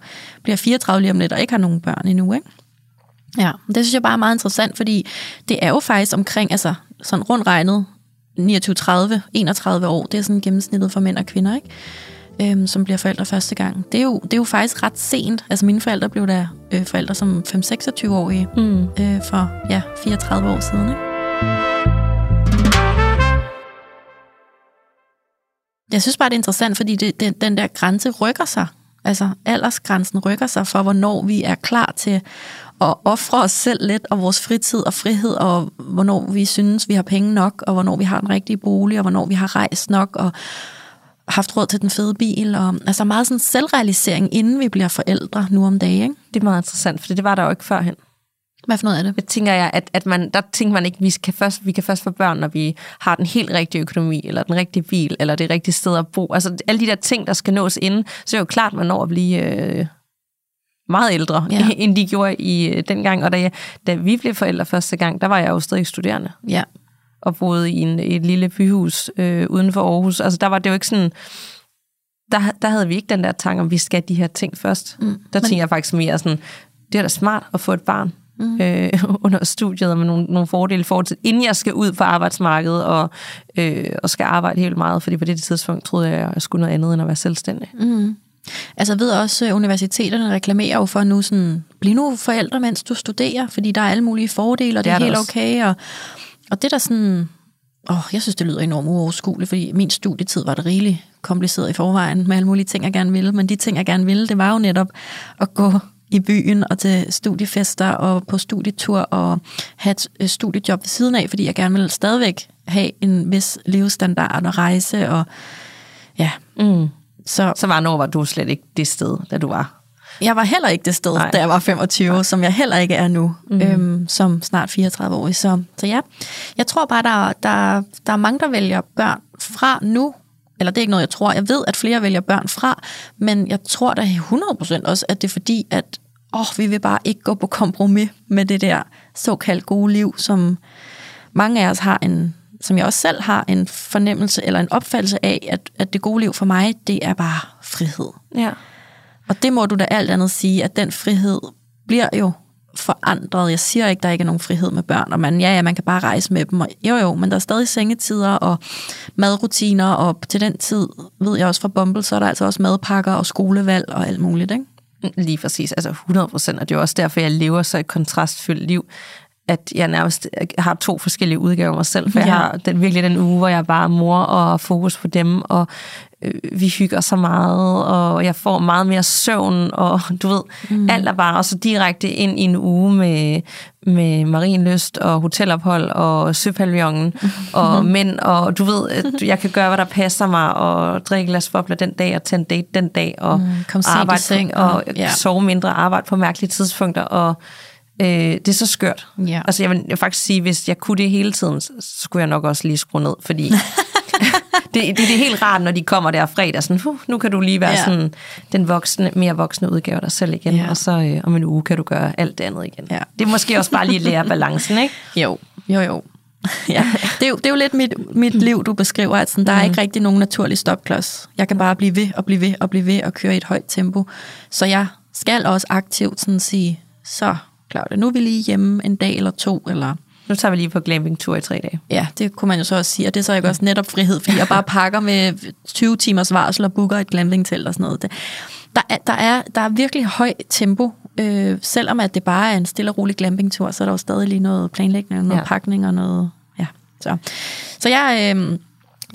bliver 34 lige om lidt og ikke har nogen børn endnu, ikke? Ja, det synes jeg bare er meget interessant, fordi det er jo faktisk omkring, altså sådan rundt regnet, 29, 30, 31 år, det er sådan gennemsnittet for mænd og kvinder, ikke? øhm, som bliver forældre første gang. Det er, jo, det er jo faktisk ret sent. Altså mine forældre blev da øh, forældre som 5-26-årige mm. øh, for ja, 34 år siden. Ikke? Jeg synes bare, det er interessant, fordi det, det, den der grænse rykker sig. Altså aldersgrænsen rykker sig for, hvornår vi er klar til at ofre os selv lidt, og vores fritid og frihed, og hvornår vi synes, vi har penge nok, og hvornår vi har en rigtig bolig, og hvornår vi har rejst nok, og haft råd til den fede bil. Og, altså meget sådan selvrealisering, inden vi bliver forældre nu om dagen. Ikke?
Det er meget interessant, for det var der jo ikke førhen.
Hvad for noget er det?
Jeg tænker jeg, at, at man, der tænker man ikke, at vi, skal først, vi kan først få børn, når vi har den helt rigtige økonomi, eller den rigtige bil, eller det rigtige sted at bo. Altså alle de der ting, der skal nås inden, så er jo klart, man når at blive øh, meget ældre, ja. end de gjorde i øh, dengang. Og da, da vi blev forældre første gang, der var jeg jo stadig studerende.
Ja.
Og boede i, en, et lille byhus øh, uden for Aarhus. Altså der var det jo ikke sådan... Der, der havde vi ikke den der tanke om, vi skal de her ting først. Mm. Der tænker jeg faktisk mere sådan, det er da smart at få et barn mm. øh, under studiet og med nogle, nogle fordele for til, inden jeg skal ud på arbejdsmarkedet og, øh, og skal arbejde helt meget, fordi på det tidspunkt troede jeg, at jeg skulle noget andet end at være selvstændig.
Mm. Altså jeg ved også, at universiteterne reklamerer jo for nu sådan, bliv nu forældre, mens du studerer, fordi der er alle mulige fordele, og det, det er, er helt også. okay. Og, og det der sådan, åh, jeg synes, det lyder enormt uoverskueligt, fordi min studietid var det rigeligt kompliceret i forvejen med alle mulige ting, jeg gerne ville. Men de ting, jeg gerne ville, det var jo netop at gå i byen og til studiefester og på studietur og have et studiejob ved siden af, fordi jeg gerne vil stadigvæk have en vis levestandard og rejse og ja.
Mm. Så, så var var du slet ikke det sted, da du var?
Jeg var heller ikke det sted, Nej. da jeg var 25, Nej. som jeg heller ikke er nu, mm. øhm, som snart 34 år. Så, så ja, jeg tror bare, der, der, der er mange, der vælger børn fra nu, eller det er ikke noget, jeg tror. Jeg ved, at flere vælger børn fra, men jeg tror da 100% også, at det er fordi, at åh, vi vil bare ikke gå på kompromis med det der såkaldt gode liv, som mange af os har en, som jeg også selv har en fornemmelse eller en opfattelse af, at, at det gode liv for mig, det er bare frihed.
Ja.
Og det må du da alt andet sige, at den frihed bliver jo forandret. Jeg siger ikke, der ikke er nogen frihed med børn, og man, ja, ja, man kan bare rejse med dem. Og, jo, jo, men der er stadig sengetider og madrutiner, og til den tid, ved jeg også fra Bumble, så er der altså også madpakker og skolevalg og alt muligt, ikke?
Lige præcis, altså 100 procent, og det er også derfor, jeg lever så et kontrastfyldt liv, at jeg nærmest har to forskellige udgaver af mig selv, for ja. jeg har den, virkelig den uge, hvor jeg bare er mor og fokus på dem, og øh, vi hygger så meget, og jeg får meget mere søvn, og du ved, mm. alt er bare så direkte ind i en uge med, med marienlyst og hotelophold og søpavillonen og mænd, og du ved, at jeg kan gøre, hvad der passer mig, og drikke glas bobler den dag, og tage en date den dag, og mm, arbejde seng, og, og ja. sove mindre, arbejde på mærkelige tidspunkter, og Øh, det er så skørt.
Ja.
Altså jeg vil, jeg vil faktisk sige, hvis jeg kunne det hele tiden, så skulle jeg nok også lige skrue ned, fordi det, det, det er helt rart, når de kommer der fredag, sådan, uh, nu kan du lige være ja. sådan den voksne, mere voksne udgave af dig selv igen, ja. og så øh, om en uge kan du gøre alt det andet igen. Ja. Det er måske også bare lige lære balancen, ikke?
Jo, jo, jo. ja. det, er jo, det er jo lidt mit, mit liv, du beskriver, at sådan, der er mm. ikke rigtig nogen naturlig stopklods. Jeg kan bare blive ved og blive ved og blive ved og køre i et højt tempo. Så jeg skal også aktivt sådan sige, så Claudia, nu er vi lige hjemme en dag eller to, eller...
Nu tager vi lige på glampingtur i tre dage.
Ja, det kunne man jo så også sige, og det er så ikke også netop frihed, fordi jeg bare pakker med 20 timers varsel og booker et glampingtelt og sådan noget. Det, der, er, der, er, der er virkelig høj tempo, øh, selvom at det bare er en stille og rolig glampingtur, så er der jo stadig lige noget planlægning, noget ja. pakning og noget... Ja, så, så jeg, øh,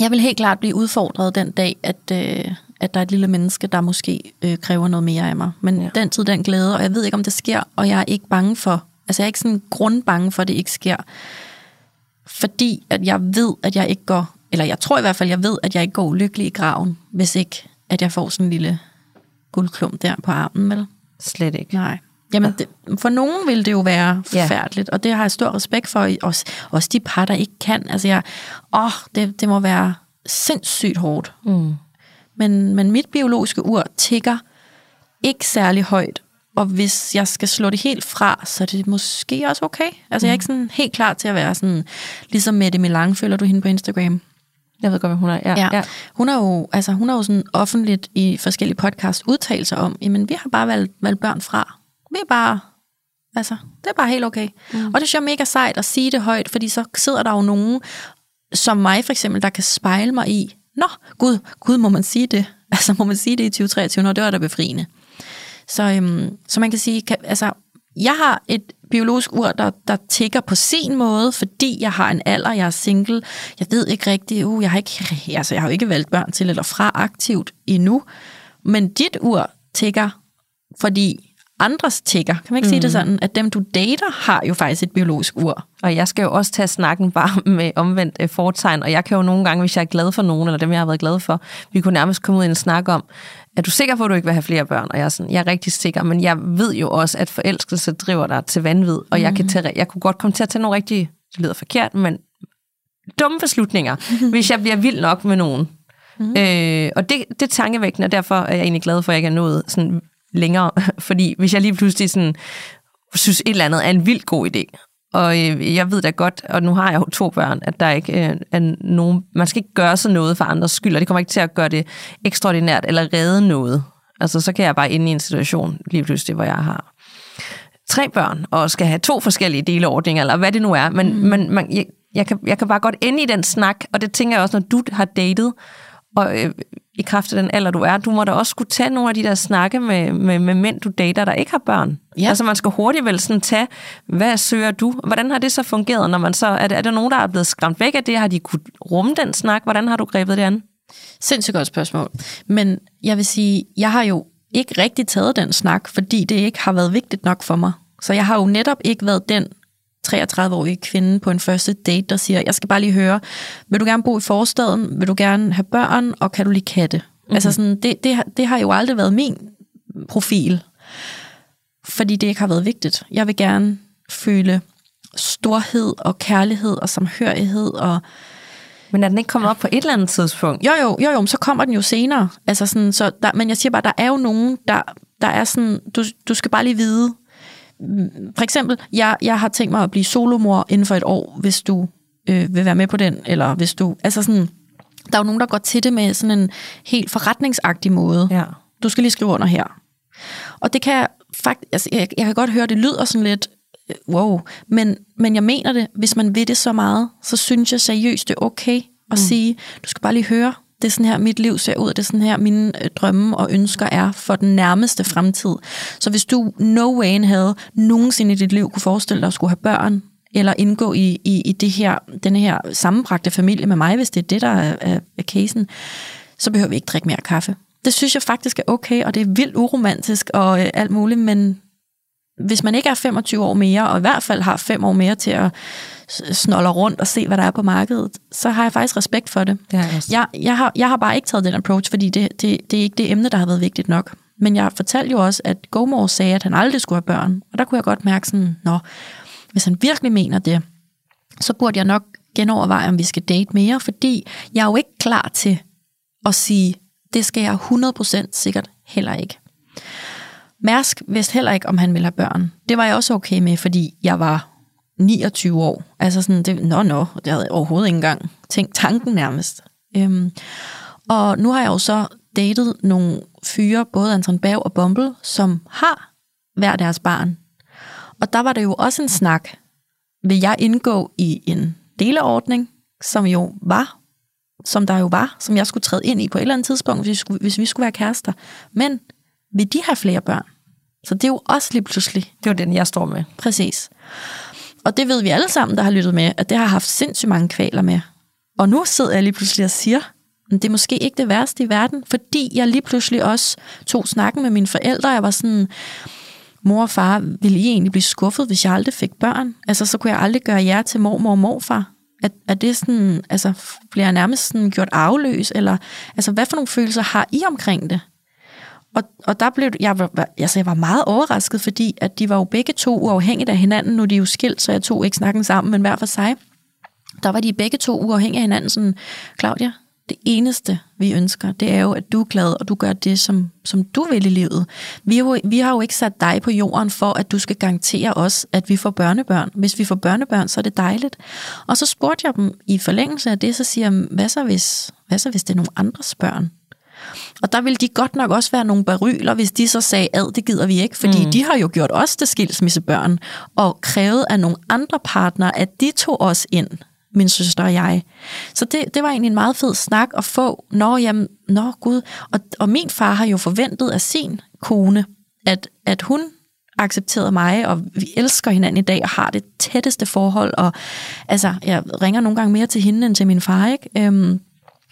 jeg vil helt klart blive udfordret den dag, at, øh, at der er et lille menneske, der måske øh, kræver noget mere af mig. Men ja. den tid, den glæde, og jeg ved ikke, om det sker, og jeg er ikke bange for, altså jeg er ikke sådan grundbange for, at det ikke sker. Fordi at jeg ved, at jeg ikke går, eller jeg tror i hvert fald, jeg ved, at jeg ikke går ulykkelig i graven, hvis ikke, at jeg får sådan en lille guldklump der på armen, vel?
Slet ikke.
Nej. Jamen, det, for nogen vil det jo være forfærdeligt, ja. og det har jeg stor respekt for, også, også de par, der ikke kan. Altså, jeg, åh, det, det må være sindssygt hårdt.
Mm.
Men, men mit biologiske ur tigger ikke særlig højt, og hvis jeg skal slå det helt fra, så er det måske også okay. Altså, mm. jeg er ikke sådan helt klar til at være sådan, ligesom Mette Milang, følger du hende på Instagram?
Jeg ved godt, hvad hun er. Ja, ja. ja.
Hun er jo, altså, hun er jo sådan offentligt i forskellige podcasts udtalt sig om, jamen, vi har bare valgt, valgt børn fra. Vi er bare, altså, det er bare helt okay. Mm. Og det synes jeg er mega sejt at sige det højt, fordi så sidder der jo nogen, som mig for eksempel, der kan spejle mig i, nå, gud, gud, må man sige det? Altså, må man sige det i 2023? Nå, det var da befriende. Så, øhm, så man kan sige, kan, altså, jeg har et biologisk ur, der, der tigger på sin måde, fordi jeg har en alder, jeg er single. Jeg ved ikke rigtigt, uh, jeg har ikke, altså, jeg har jo ikke valgt børn til eller fra aktivt endnu. Men dit ur tigger, fordi andres tigger. Kan man ikke mm. sige det sådan? At dem, du dater, har jo faktisk et biologisk ur.
Og jeg skal jo også tage snakken bare med omvendt øh, fortegn, og jeg kan jo nogle gange, hvis jeg er glad for nogen, eller dem, jeg har været glad for, vi kunne nærmest komme ud i en snak om, er du sikker på, at du ikke vil have flere børn? Og jeg er, sådan, jeg er rigtig sikker, men jeg ved jo også, at forelskelse driver dig til vanvid, og mm. jeg, kan tage, jeg kunne godt komme til at tage nogle rigtig, det lyder forkert, men dumme beslutninger, hvis jeg bliver vild nok med nogen. Mm. Øh, og det, det er tankevækkende, og derfor er jeg egentlig glad for, at jeg ikke er nået sådan længere. Fordi hvis jeg lige pludselig sådan, synes, et eller andet er en vild god idé, og øh, jeg ved da godt, og nu har jeg jo to børn, at der ikke øh, er nogen... Man skal ikke gøre sådan noget for andres skyld, og det kommer ikke til at gøre det ekstraordinært eller redde noget. Altså, så kan jeg bare ind i en situation lige pludselig, hvor jeg har tre børn, og skal have to forskellige deleordninger, eller hvad det nu er. Men, mm. men man, jeg, jeg, kan, jeg kan bare godt ende i den snak, og det tænker jeg også, når du har datet, og øh, i kraft af den alder, du er, du må da også skulle tage nogle af de der snakke med, med, med mænd, du dater, der ikke har børn. Ja. Altså man skal hurtigt vel sådan tage, hvad søger du? Hvordan har det så fungeret, når man så, er, det, er der nogen, der er blevet skræmt væk af det? Har de kunne rumme den snak? Hvordan har du grebet det an?
Sindssygt godt spørgsmål. Men jeg vil sige, jeg har jo ikke rigtig taget den snak, fordi det ikke har været vigtigt nok for mig. Så jeg har jo netop ikke været den, 33-årige kvinde på en første date, der siger, jeg skal bare lige høre, vil du gerne bo i forstaden? Vil du gerne have børn? Og kan du lide katte? Mm-hmm. Altså sådan, det, det, det har jo aldrig været min profil, fordi det ikke har været vigtigt. Jeg vil gerne føle storhed og kærlighed og samhørighed og
men er den ikke kommet op på et eller andet tidspunkt?
Jo, jo, jo, jo, så kommer den jo senere. Altså sådan, så der, men jeg siger bare, der er jo nogen, der, der er sådan, du, du skal bare lige vide, for eksempel, jeg, jeg har tænkt mig at blive solomor inden for et år, hvis du øh, vil være med på den, eller hvis du, altså sådan, der er jo nogen, der går til det med sådan en helt forretningsagtig måde.
Ja.
Du skal lige skrive under her. Og det kan faktisk, altså, jeg, jeg kan godt høre, det lyder sådan lidt, øh, wow, men, men jeg mener det, hvis man vil det så meget, så synes jeg seriøst, det er okay at mm. sige, du skal bare lige høre, det er sådan her, mit liv ser ud, det er sådan her, mine øh, drømme og ønsker er for den nærmeste fremtid. Så hvis du no way in hell nogensinde i dit liv kunne forestille dig at skulle have børn, eller indgå i, i, i det her, denne her sammenbragte familie med mig, hvis det er det, der er, er, er casen, så behøver vi ikke drikke mere kaffe. Det synes jeg faktisk er okay, og det er vildt uromantisk og øh, alt muligt, men hvis man ikke er 25 år mere, og i hvert fald har fem år mere til at snoller rundt og se, hvad der er på markedet, så har jeg faktisk respekt for det.
det
jeg, jeg, har, jeg har bare ikke taget den approach, fordi det, det, det er ikke det emne, der har været vigtigt nok. Men jeg fortalte jo også, at Gomor sagde, at han aldrig skulle have børn. Og der kunne jeg godt mærke sådan, nå, hvis han virkelig mener det, så burde jeg nok genoverveje, om vi skal date mere, fordi jeg er jo ikke klar til at sige, det skal jeg 100% sikkert heller ikke. Mærsk vidste heller ikke, om han ville have børn. Det var jeg også okay med, fordi jeg var 29 år. Altså sådan, det, nå, nå, det havde jeg overhovedet ikke engang tænkt tanken nærmest. Øhm, og nu har jeg jo så datet nogle fyre, både Anton Bav og Bumble, som har hver deres barn. Og der var det jo også en snak. Vil jeg indgå i en deleordning, som jo var, som der jo var, som jeg skulle træde ind i på et eller andet tidspunkt, hvis vi skulle, hvis vi skulle være kærester. Men vil de have flere børn? Så det er jo også lige pludselig.
Det er jo den, jeg står med.
Præcis. Og det ved vi alle sammen, der har lyttet med, at det har haft sindssygt mange kvaler med. Og nu sidder jeg lige pludselig og siger, at det er måske ikke det værste i verden, fordi jeg lige pludselig også tog snakken med mine forældre. Jeg var sådan, mor og far, ville I egentlig blive skuffet, hvis jeg aldrig fik børn? Altså, så kunne jeg aldrig gøre jer til mormor og morfar. Er, er det sådan, altså, bliver jeg nærmest sådan gjort afløs? Eller, altså, hvad for nogle følelser har I omkring det? Og, og der blev jeg, var, altså jeg var meget overrasket, fordi at de var jo begge to uafhængigt af hinanden. Nu er de jo skilt, så jeg tog ikke snakken sammen, men hver for sig. Der var de begge to uafhængige af hinanden. Sådan, Claudia, det eneste, vi ønsker, det er jo, at du er glad, og du gør det, som, som du vil i livet. Vi, jo, vi har jo ikke sat dig på jorden for, at du skal garantere os, at vi får børnebørn. Hvis vi får børnebørn, så er det dejligt. Og så spurgte jeg dem i forlængelse af det, så siger jeg, hvad så hvis, hvad så hvis det er nogle andres børn? Og der ville de godt nok også være nogle baryler, hvis de så sagde, ad, det gider vi ikke, fordi mm. de har jo gjort os til skilsmissebørn, og krævet af nogle andre partnere, at de tog os ind. min søster og jeg. Så det, det var egentlig en meget fed snak at få. Nå, jamen, nå gud. Og, og min far har jo forventet af sin kone, at, at hun accepterede mig, og vi elsker hinanden i dag, og har det tætteste forhold, og altså, jeg ringer nogle gange mere til hende, end til min far, ikke? Øhm,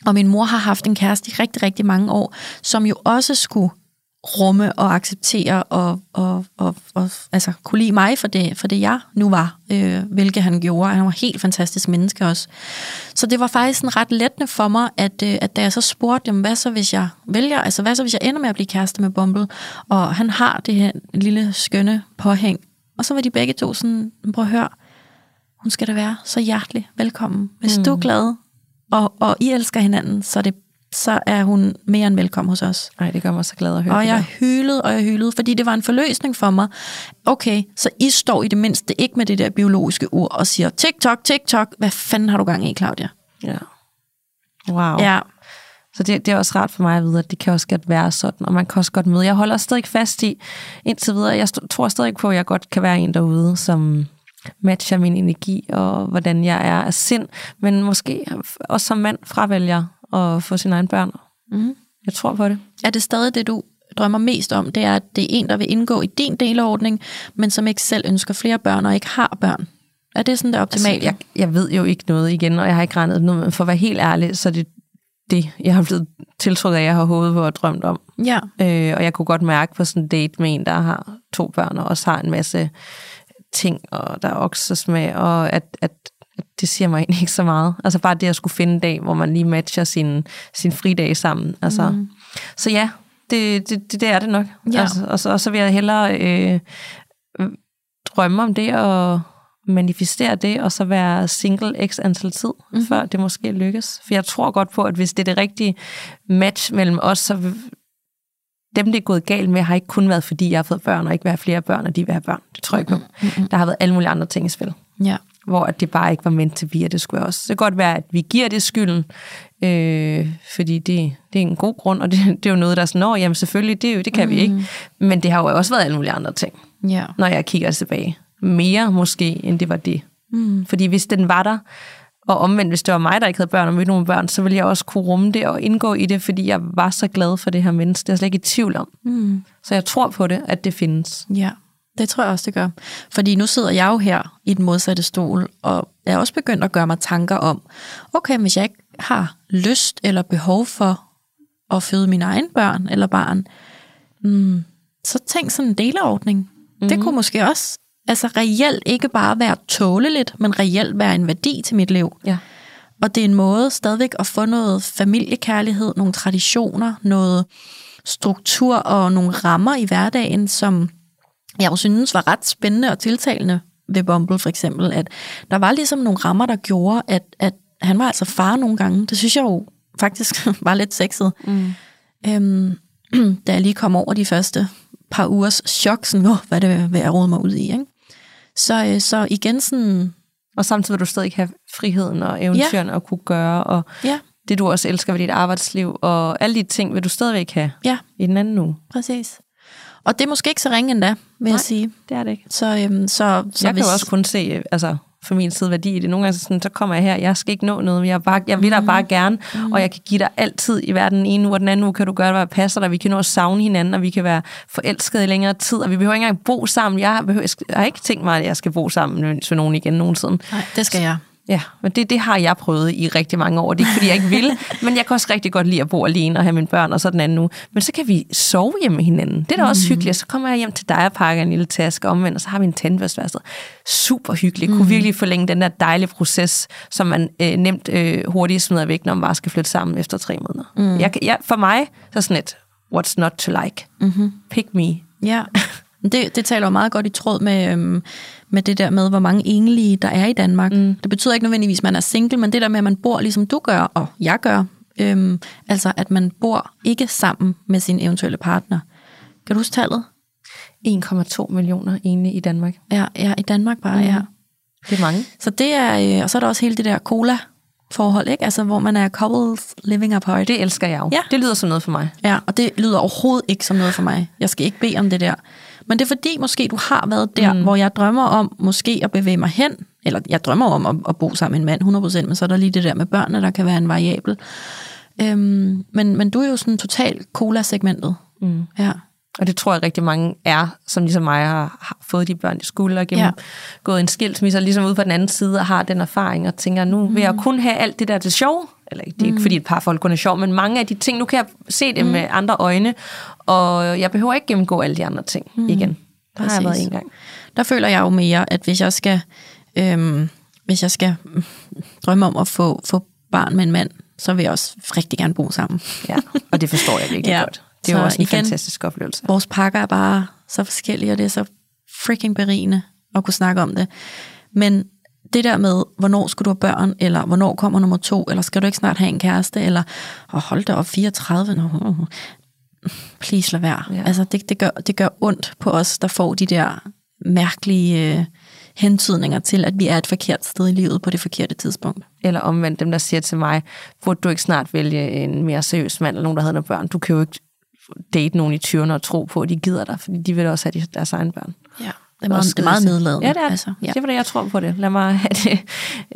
og min mor har haft en kæreste i rigtig, rigtig mange år, som jo også skulle rumme og acceptere og, og, og, og altså, kunne lide mig for det, for det jeg nu var, øh, hvilket han gjorde. Han var helt fantastisk menneske også. Så det var faktisk en ret lettende for mig, at, øh, at da jeg så spurgte, jamen, hvad så hvis jeg vælger, altså hvad så hvis jeg ender med at blive kæreste med Bumble, og han har det her lille skønne påhæng, og så var de begge to sådan, prøv at høre, hun skal da være så hjertelig velkommen. Hvis mm. du er glad, og, og I elsker hinanden, så det så er hun mere end velkommen hos os.
Nej, det gør mig så glad at høre.
Og jeg hylede, og jeg hylede, fordi det var en forløsning for mig. Okay, så I står i det mindste ikke med det der biologiske ur og siger, TikTok, TikTok, hvad fanden har du gang i, Claudia?
Ja. Wow.
Ja,
Så det, det er også rart for mig at vide, at det kan også godt være sådan, og man kan også godt møde. Jeg holder stadig fast i, indtil videre, jeg tror stadig på, at jeg godt kan være en derude, som matcher min energi, og hvordan jeg er af sind, men måske også som mand fravælger at få sine egne børn.
Mhm.
Jeg tror på det.
er det stadig det, du drømmer mest om? Det er, at det er en, der vil indgå i din delordning, men som ikke selv ønsker flere børn og ikke har børn. Er det sådan det optimale?
Altså, jeg, jeg ved jo ikke noget igen, og jeg har ikke regnet noget, men for at være helt ærlig, så er det det, jeg har blevet tiltrukket af, jeg har håbet på og drømt om.
Ja,
Øh, og jeg kunne godt mærke på sådan en date med en, der har to børn, og også har en masse ting, og der er oksesmag, og at, at, at det siger mig egentlig ikke så meget. Altså bare det at skulle finde en dag, hvor man lige matcher sin, sin fridag sammen. Altså. Mm. Så ja, det, det, det, det er det nok.
Ja.
Altså, og, så, og så vil jeg hellere øh, drømme om det, og manifestere det, og så være single x antal tid, mm-hmm. før det måske lykkes. For jeg tror godt på, at hvis det er det rigtige match mellem os, så dem, det er gået galt med, har ikke kun været, fordi jeg har fået børn, og ikke have flere børn, og de vil have børn. Det tror jeg ikke på. Mm-hmm. Der har været alle mulige andre ting i spil,
ja.
hvor at det bare ikke var ment til vi, og det skulle også. Det kan godt være, at vi giver det skylden, øh, fordi det, det er en god grund, og det, det er jo noget, der er sådan, Nå, jamen selvfølgelig, det, er jo, det kan mm. vi ikke. Men det har jo også været alle mulige andre ting,
ja.
når jeg kigger tilbage. Mere måske, end det var det. Mm. Fordi hvis den var der, og omvendt, hvis det var mig, der ikke havde børn og mødte nogle børn, så ville jeg også kunne rumme det og indgå i det, fordi jeg var så glad for det her menneske. Det er jeg slet ikke i tvivl om.
Mm.
Så jeg tror på det, at det findes.
Ja, det tror jeg også, det gør. Fordi nu sidder jeg jo her i den modsatte stol, og jeg er også begyndt at gøre mig tanker om, okay, hvis jeg ikke har lyst eller behov for at føde mine egne børn eller barn, mm, så tænk sådan en deleordning. Mm-hmm. Det kunne måske også altså reelt ikke bare være tåleligt, men reelt være en værdi til mit liv.
Ja.
Og det er en måde stadigvæk at få noget familiekærlighed, nogle traditioner, noget struktur og nogle rammer i hverdagen, som jeg jo synes var ret spændende og tiltalende ved Bumble for eksempel, at der var ligesom nogle rammer, der gjorde, at, at han var altså far nogle gange. Det synes jeg jo faktisk var lidt sexet. Mm. Øhm, da jeg lige kom over de første par ugers chok, sådan, oh, hvad er det, hvad jeg rode mig ud i, ikke? Så, øh, så igen sådan,
Og samtidig vil du stadig have friheden og eventyrene ja. at kunne gøre, og
ja,
det du også elsker ved dit arbejdsliv, og alle de ting vil du stadigvæk have
ja,
i den anden uge.
præcis. Og det er måske ikke så ringe endda, vil jeg
Nej.
sige.
Det er det ikke.
Så, øhm, så, så
jeg kan jo også kun se, øh, altså for min side værdi i det. Nogle gange så sådan, så kommer jeg her, jeg skal ikke nå noget, men jeg, bare, jeg vil dig bare gerne, mm. og jeg kan give dig altid i verden. Den ene uge og den anden uge kan du gøre, hvad der passer dig. Vi kan nå at savne hinanden, og vi kan være forelskede i længere tid, og vi behøver ikke engang bo sammen. Jeg, behøver, jeg, skal, jeg har ikke tænkt mig, at jeg skal bo sammen med nogen igen nogensinde.
Nej, det skal jeg.
Ja, men det, det har jeg prøvet i rigtig mange år. Det er ikke, fordi jeg ikke vil, men jeg kan også rigtig godt lide at bo alene og have mine børn og så den anden uge. Men så kan vi sove hjemme med hinanden. Det er da også
Mm.
hyggeligt. Så kommer jeg hjem til dig og pakker en lille taske omvendt, og så har vi en tandbørstværsted. Super hyggeligt. Kunne virkelig forlænge den der dejlige proces, som man øh, nemt øh, hurtigt smider væk, når man bare skal flytte sammen efter tre måneder. Mm. Jeg, jeg, for mig, så sådan et, what's not to like? Mm-hmm. Pick me.
Ja, det, det taler jo meget godt i tråd med, øhm, med det der med, hvor mange enlige der er i Danmark. Mm. Det betyder ikke nødvendigvis, at man er single, men det der med, at man bor ligesom du gør, og jeg gør, øhm, altså at man bor ikke sammen med sin eventuelle partner. Kan du huske tallet?
1,2 millioner egentlig i Danmark.
Ja, ja i Danmark bare, mm. ja.
Det er mange.
Så det er, øh, og så er der også hele det der cola forhold, ikke? Altså, hvor man er couples living apart.
Det elsker jeg jo.
Ja.
Det lyder som noget for mig.
Ja, og det lyder overhovedet ikke som noget for mig. Jeg skal ikke bede om det der. Men det er fordi, måske du har været der, mm. hvor jeg drømmer om måske at bevæge mig hen eller jeg drømmer om at, at bo sammen med en mand 100%, men så er der lige det der med børnene, der kan være en variabel. Øhm, men, men du er jo sådan totalt cola-segmentet.
Mm.
Ja.
Og det tror jeg rigtig mange er, som ligesom mig har, har fået de børn i skole og gennem
Ja.
gået en skilsmisse, og ligesom ude på den anden side og har den erfaring og tænker, nu vil jeg kun have alt det der til sjov. Eller det er ikke fordi et par folk kun er sjov, men mange af de ting, nu kan jeg se det med andre øjne, og jeg behøver ikke gennemgå alle de andre ting igen. Der har jeg været
Præcis.
en gang.
Der føler jeg jo mere, at hvis jeg skal, øhm, hvis jeg skal mm, drømme om at få, få barn med en mand, så vil jeg også rigtig gerne bo sammen.
Ja, og det forstår jeg virkelig
Ja.
godt. Det er jo
Så
også en
igen-
fantastisk oplevelse.
Vores pakker er bare så forskellige, og det er så freaking berigende at kunne snakke om det. Men det der med, hvornår skal du have børn, eller hvornår kommer nummer to, eller skal du ikke snart have en kæreste, eller oh, hold da op, 34, nå, uh, please lad være. Ja. Altså, det, det, gør, det gør ondt på os, der får de der mærkelige øh, hentydninger til, at vi er et forkert sted i livet på det forkerte tidspunkt.
Eller omvendt dem, der siger til mig, burde du ikke snart vælge en mere seriøs mand, eller nogen, der havde nogle børn. Du kan jo ikke date nogen i 20'erne og tro på, at de gider dig, fordi de vil også have de- deres egne børn.
Ja, det er meget, det er meget nedladende.
Ja, det er.
Altså, ja.
Det var det, jeg tror på det. Lad mig have det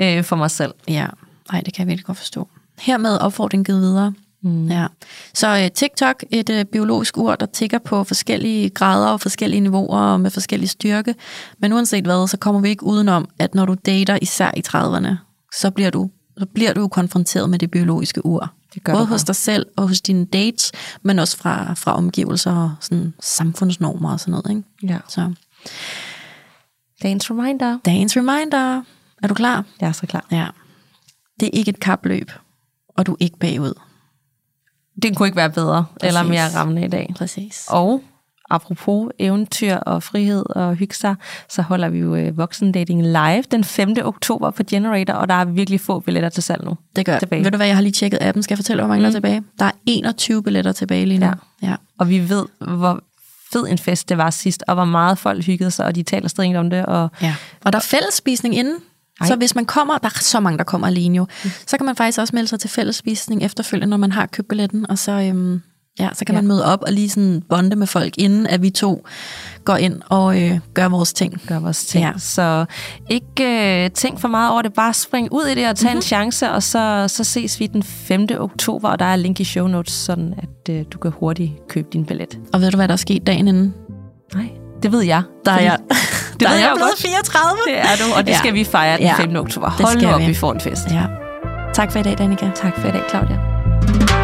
øh, for mig selv.
Ja, nej, det kan jeg virkelig godt forstå. Hermed opfordring givet videre. Mm. Ja. Så uh, TikTok, et uh, biologisk ur, der tigger på forskellige grader og forskellige niveauer og med forskellige styrke. Men uanset hvad, så kommer vi ikke udenom, at når du dater, især i 30'erne, så bliver du, så bliver du konfronteret med det biologiske ur.
Det gør
Både hos dig selv og hos dine dates, men også fra, fra omgivelser og sådan samfundsnormer og sådan noget. Ikke?
Ja.
Så
Dagens reminder.
dagens reminder. Er du klar?
Jeg er så klar.
Ja. Det er ikke et kapløb, og du er ikke bagud.
Det kunne ikke være bedre
Præcis.
eller mere rammende i dag.
Præcis.
Og apropos eventyr og frihed og hygge sig, så holder vi jo øh, voksendating live den 5. oktober på Generator, og der er virkelig få billetter til salg nu.
Det gør
tilbage.
Ved du hvad, jeg har lige tjekket appen. Skal jeg fortælle, hvor mange mm. der er tilbage? Der er 21 billetter tilbage lige nu.
Ja.
ja.
Og vi ved, hvor fed en fest det var sidst, og hvor meget folk hyggede sig, og de taler ikke om det. Og
ja. Og der er fællesspisning inden.
Ej.
Så hvis man kommer, der er så mange, der kommer alene jo, mm. så kan man faktisk også melde sig til fællesspisning efterfølgende, når man har købt billetten, og så, øhm, ja, så kan ja. Man møde op og lige sådan bonde med folk, inden at vi to går ind og øh, gør vores ting.
gør vores ting.
Ja.
Så ikke øh, tænk for meget over det, bare spring ud i det og tag mm-hmm. en chance, og så, så ses vi den 5. oktober, og der er link i show notes, sådan at øh, du kan hurtigt købe din billet.
Og ved du, hvad der er sket dagen inden?
Nej, det ved jeg.
Der er jeg,
Det ved
er
jeg
jeg
jo
blevet
godt.
34.
Det er du, og det
Ja.
skal vi fejre den
Ja.
5. oktober. Hold nu op,
vi.
vi får en fest.
Ja. Tak for i dag, Danika.
Tak for i dag, Claudia.